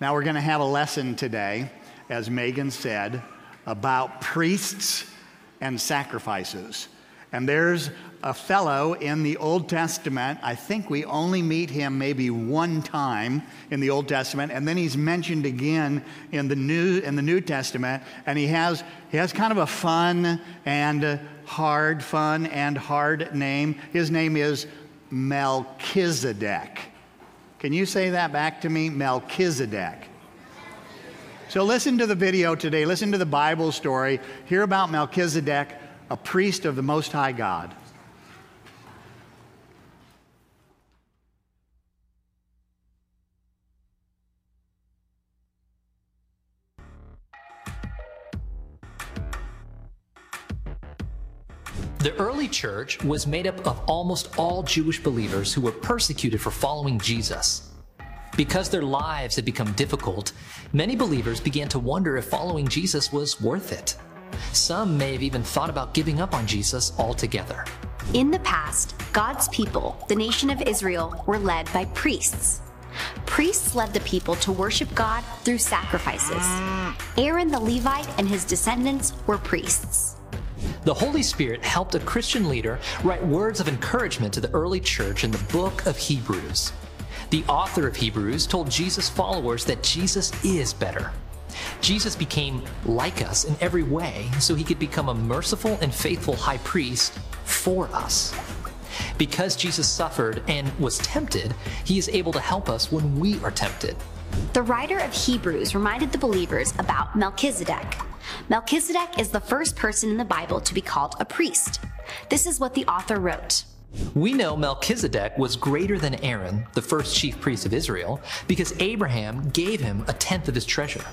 Now, we're going to have a lesson today, as Megan said, about priests and sacrifices. And there's a fellow in the Old Testament, I think we only meet him maybe one time in the Old Testament, and then he's mentioned again in the New, in the New Testament, and he has, he has kind of a fun and hard, fun and hard name. His name is Melchizedek. Can you say that back to me? Melchizedek. So listen to the video today. Listen to the Bible story. Hear about Melchizedek, a priest of the Most High God. Church was made up of almost all Jewish believers who were persecuted for following Jesus. Because their lives had become difficult, many believers began to wonder if following Jesus was worth it. Some may have even thought about giving up on Jesus altogether. In the past, God's people, the nation of Israel, were led by priests. Priests led the people to worship God through sacrifices. Aaron the Levite and his descendants were priests. The Holy Spirit helped a Christian leader write words of encouragement to the early church in the book of Hebrews. The author of Hebrews told Jesus' followers that Jesus is better. Jesus became like us in every way so he could become a merciful and faithful high priest for us. Because Jesus suffered and was tempted, he is able to help us when we are tempted. The writer of Hebrews reminded the believers about Melchizedek. Melchizedek is the first person in the Bible to be called a priest. This is what the author wrote. We know Melchizedek was greater than Aaron, the first chief priest of Israel, because Abraham gave him a tenth of his treasure.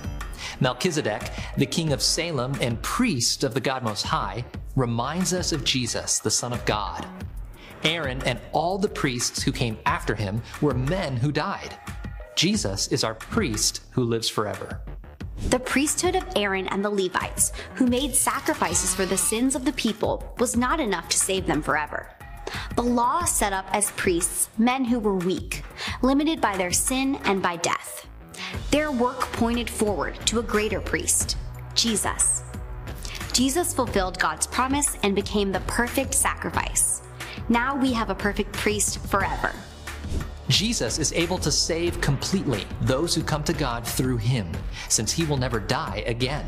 Melchizedek, the king of Salem and priest of the God Most High, reminds us of Jesus, the Son of God. Aaron and all the priests who came after him were men who died. Jesus is our priest who lives forever. The priesthood of Aaron and the Levites, who made sacrifices for the sins of the people, was not enough to save them forever. The law set up as priests men who were weak, limited by their sin and by death. Their work pointed forward to a greater priest, Jesus. Jesus fulfilled God's promise and became the perfect sacrifice. Now we have a perfect priest forever. Jesus is able to save completely those who come to God through him, since he will never die again.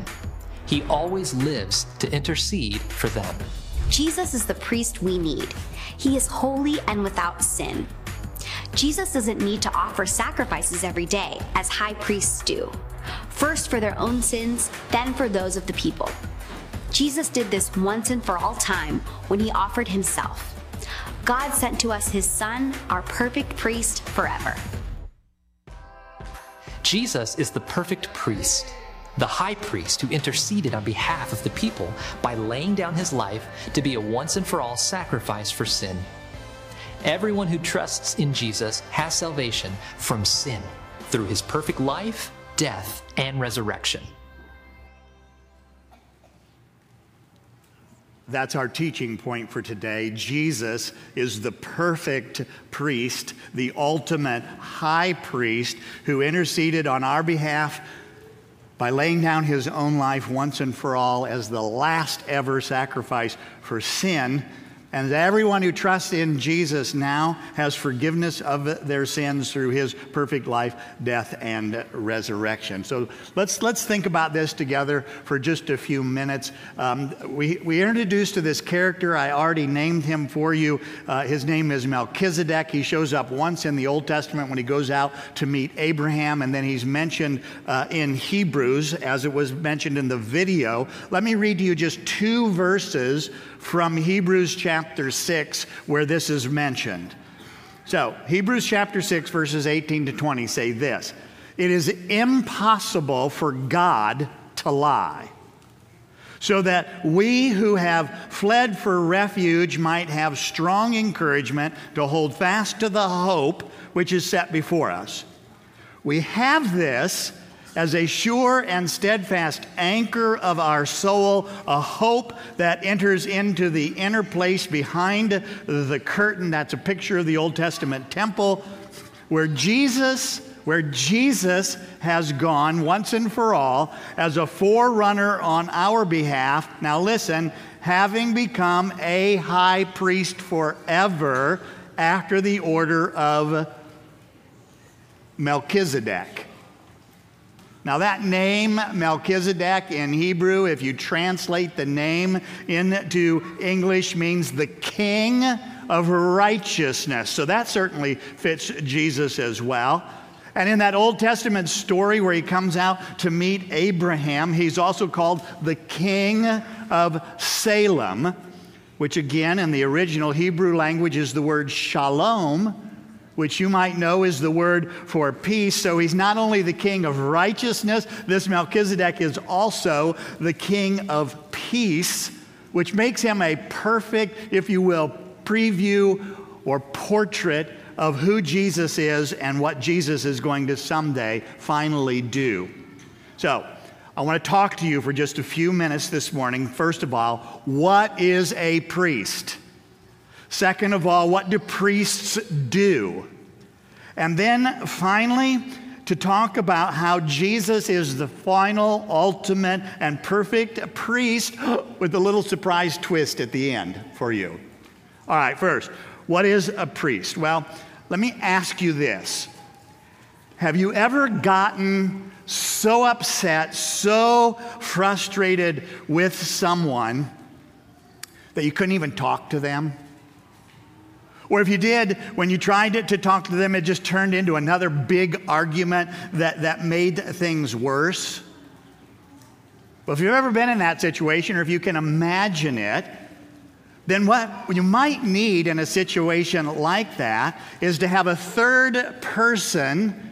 He always lives to intercede for them. Jesus is the priest we need. He is holy and without sin. Jesus doesn't need to offer sacrifices every day, as high priests do. First for their own sins, then for those of the people. Jesus did this once and for all time when he offered himself. God sent to us his Son, our perfect priest forever. Jesus is the perfect priest, the high priest who interceded on behalf of the people by laying down his life to be a once and for all sacrifice for sin. Everyone who trusts in Jesus has salvation from sin through his perfect life, death, and resurrection. That's our teaching point for today. Jesus is the perfect priest, the ultimate high priest who interceded on our behalf by laying down his own life once and for all as the last ever sacrifice for sin and everyone who trusts in Jesus now has forgiveness of their sins through his perfect life, death, and resurrection. So let's, let's think about this together for just a few minutes. Um, we, we introduced to this character, I already named him for you. Uh, his name is Melchizedek. He shows up once in the Old Testament when he goes out to meet Abraham, and then he's mentioned uh, in Hebrews, as it was mentioned in the video. Let me read to you just two verses from Hebrews chapter 6 where this is mentioned. So, Hebrews chapter 6, verses 18 to 20 say this It is impossible for God to lie, so that we who have fled for refuge might have strong encouragement to hold fast to the hope which is set before us. We have this as a sure and steadfast anchor of our soul, a hope that enters into the inner place behind the curtain. That's a picture of the Old Testament temple where Jesus where Jesus has gone once and for all as a forerunner on our behalf. Now, listen, having become a high priest forever after the order of Melchizedek. Now, that name, Melchizedek, in Hebrew, if you translate the name into English, means the king of righteousness. So that certainly fits Jesus as well. And in that Old Testament story where he comes out to meet Abraham, he's also called the king of Salem, which again in the original Hebrew language is the word shalom which you might know is the word for peace. So he's not only the king of righteousness, this Melchizedek is also the king of peace, which makes him a perfect, if you will, preview or portrait of who Jesus is and what Jesus is going to someday finally do. So, I want to talk to you for just a few minutes this morning. First of all, what is a priest? Second of all, what do priests do? And then finally, to talk about how Jesus is the final, ultimate, and perfect priest with a little surprise twist at the end for you. All right, first, what is a priest? Well, let me ask you this Have you ever gotten so upset, so frustrated with someone that you couldn't even talk to them? Or if you did, when you tried to, to talk to them, it just turned into another big argument that, that made things worse. Well, if you've ever been in that situation, or if you can imagine it, then what you might need in a situation like that is to have a third person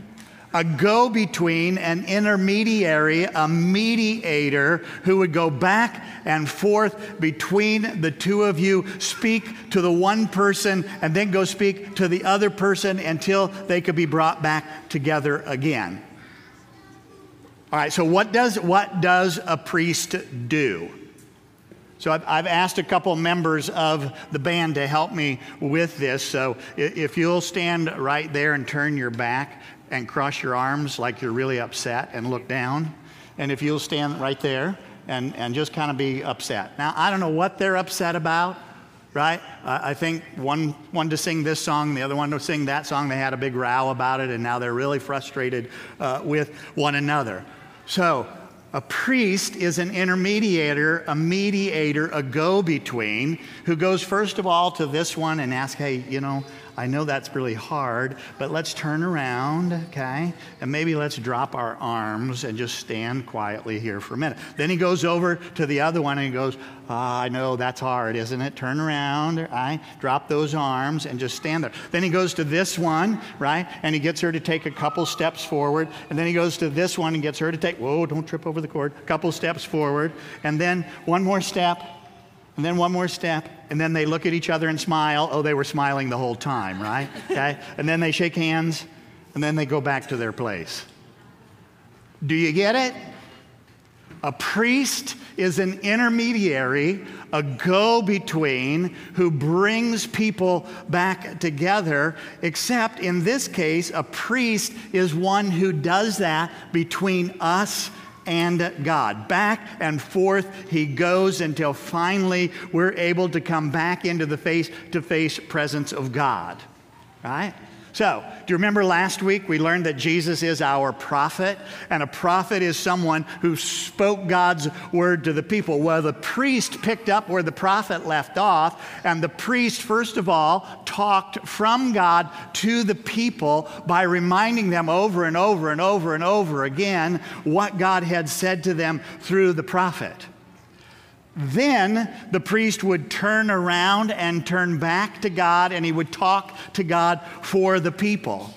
a go between, an intermediary, a mediator who would go back and forth between the two of you, speak to the one person, and then go speak to the other person until they could be brought back together again. All right, so what does, what does a priest do? So I've, I've, asked a couple members of the band to help me with this. So if you'll stand right there and turn your back, and cross your arms like you're really upset and look down. And if you'll stand right there and, and just kind of be upset. Now, I don't know what they're upset about, right? I think one wanted to sing this song, the other one to sing that song. They had a big row about it, and now they're really frustrated uh, with one another. So, a priest is an intermediator, a mediator, a go between who goes first of all to this one and asks, hey, you know, I know that's really hard, but let's turn around, okay? And maybe let's drop our arms and just stand quietly here for a minute. Then he goes over to the other one and he goes, oh, I know that's hard, isn't it? Turn around, right? Drop those arms and just stand there. Then he goes to this one, right? And he gets her to take a couple steps forward. And then he goes to this one and gets her to take, whoa, don't trip over the cord, a couple steps forward. And then one more step, and then one more step, and then they look at each other and smile. Oh, they were smiling the whole time, right? Okay? and then they shake hands, and then they go back to their place. Do you get it? A priest is an intermediary, a go between who brings people back together, except in this case, a priest is one who does that between us and God. Back and forth he goes until finally we're able to come back into the face to face presence of God. Right? So, do you remember last week we learned that Jesus is our prophet? And a prophet is someone who spoke God's word to the people. Well, the priest picked up where the prophet left off, and the priest, first of all, talked from God to the people by reminding them over and over and over and over again what God had said to them through the prophet. Then the priest would turn around and turn back to God and he would talk to God for the people.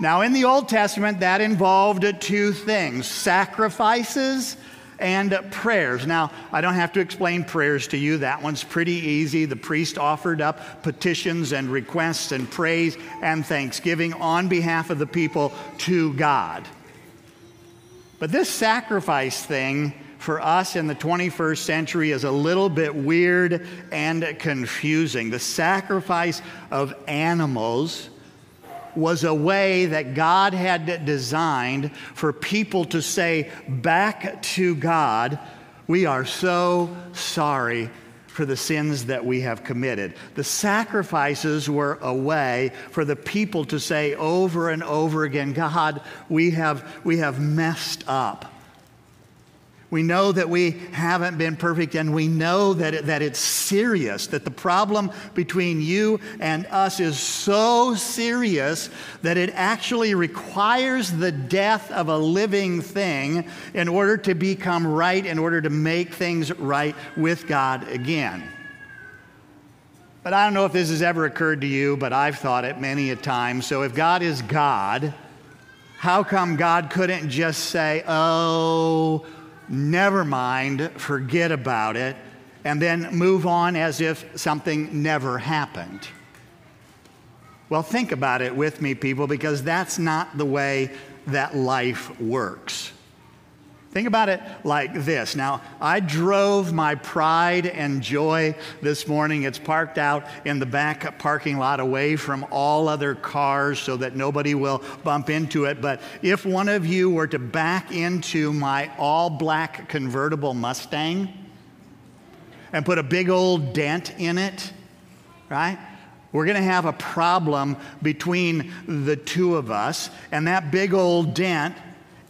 Now, in the Old Testament, that involved two things sacrifices and prayers. Now, I don't have to explain prayers to you. That one's pretty easy. The priest offered up petitions and requests and praise and thanksgiving on behalf of the people to God. But this sacrifice thing for us in the 21st century is a little bit weird and confusing. The sacrifice of animals was a way that God had designed for people to say back to God, We are so sorry for the sins that we have committed. The sacrifices were a way for the people to say over and over again, God, we have, we have messed up. We know that we haven't been perfect, and we know that, that it's serious, that the problem between you and us is so serious that it actually requires the death of a living thing in order to become right, in order to make things right with God again. But I don't know if this has ever occurred to you, but I've thought it many a time. So if God is God, how come God couldn't just say, oh, never mind, forget about it, and then move on as if something never happened. Well, think about it with me, people, because that's not the way that life works. Think about it like this. Now, I drove my pride and joy this morning. It's parked out in the back parking lot away from all other cars so that nobody will bump into it. But if one of you were to back into my all black convertible Mustang and put a big old dent in it, right? We're going to have a problem between the two of us, and that big old dent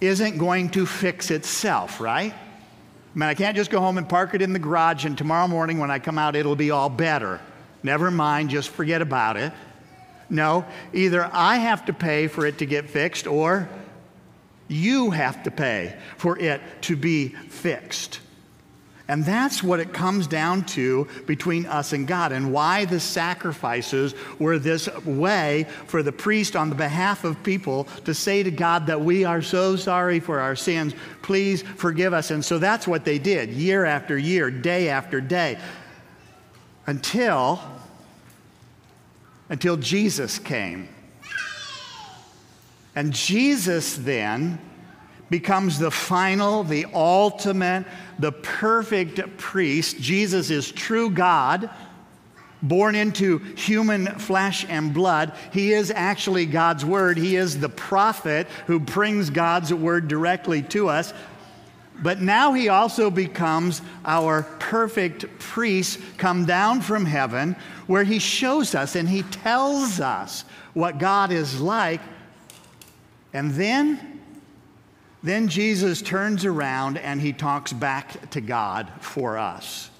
isn't going to fix itself, right? I mean, I can't just go home and park it in the garage, and tomorrow morning when I come out, it'll be all better. Never mind, just forget about it. No, either I have to pay for it to get fixed, or you have to pay for it to be fixed. And that's what it comes down to between us and God, and why the sacrifices were this way for the priest on the behalf of people to say to God that we are so sorry for our sins, please forgive us. And so that's what they did year after year, day after day, until, until Jesus came. And Jesus then becomes the final, the ultimate, the perfect priest. Jesus is true God, born into human flesh and blood. He is actually God's word. He is the prophet who brings God's word directly to us. But now he also becomes our perfect priest, come down from heaven, where he shows us and he tells us what God is like. And then then Jesus turns around and he talks back to God for us.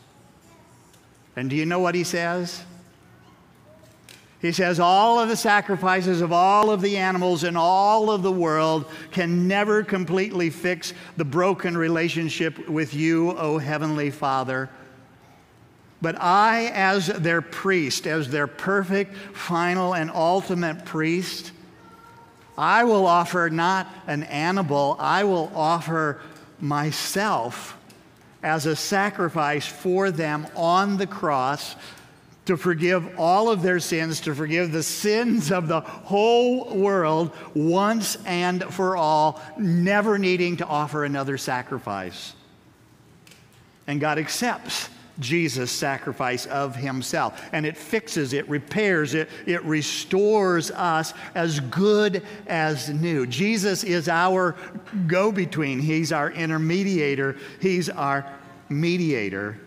And do you know what he says? He says, All of the sacrifices of all of the animals in all of the world can never completely fix the broken relationship with you, O Heavenly Father. But I, as their priest, as their perfect, final, and ultimate priest, I will offer not an animal, I will offer myself as a sacrifice for them on the cross to forgive all of their sins, to forgive the sins of the whole world once and for all, never needing to offer another sacrifice. And God accepts Jesus' sacrifice of himself. And it fixes, it repairs, it, it restores us as good as new. Jesus is our go between, He's our intermediator, He's our mediator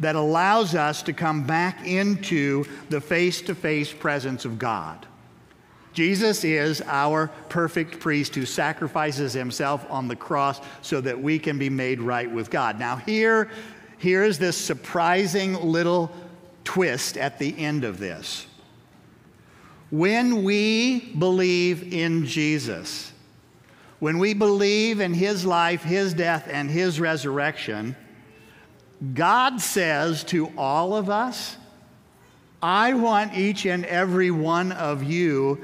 that allows us to come back into the face to face presence of God. Jesus is our perfect priest who sacrifices himself on the cross so that we can be made right with God. Now, here Here's this surprising little twist at the end of this. When we believe in Jesus, when we believe in his life, his death, and his resurrection, God says to all of us, I want each and every one of you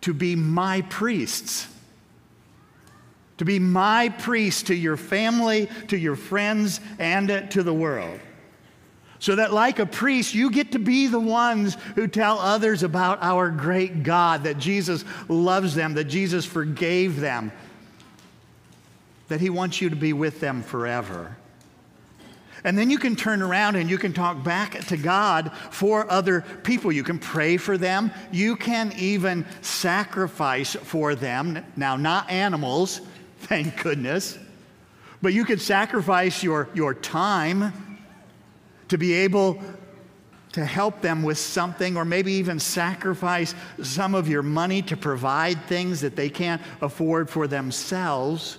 to be my priests to be my priest to your family, to your friends, and to the world. So that, like a priest, you get to be the ones who tell others about our great God, that Jesus loves them, that Jesus forgave them, that He wants you to be with them forever. And then you can turn around and you can talk back to God for other people. You can pray for them. You can even sacrifice for them. Now, not animals, thank goodness, but you could sacrifice your, your time to be able to help them with something, or maybe even sacrifice some of your money to provide things that they can't afford for themselves.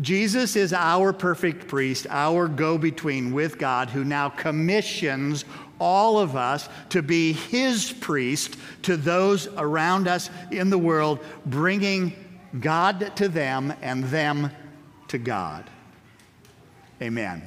Jesus is our perfect priest, our go between with God, who now commissions all of us to be his priest to those around us in the world, bringing God to them and them to God. Amen.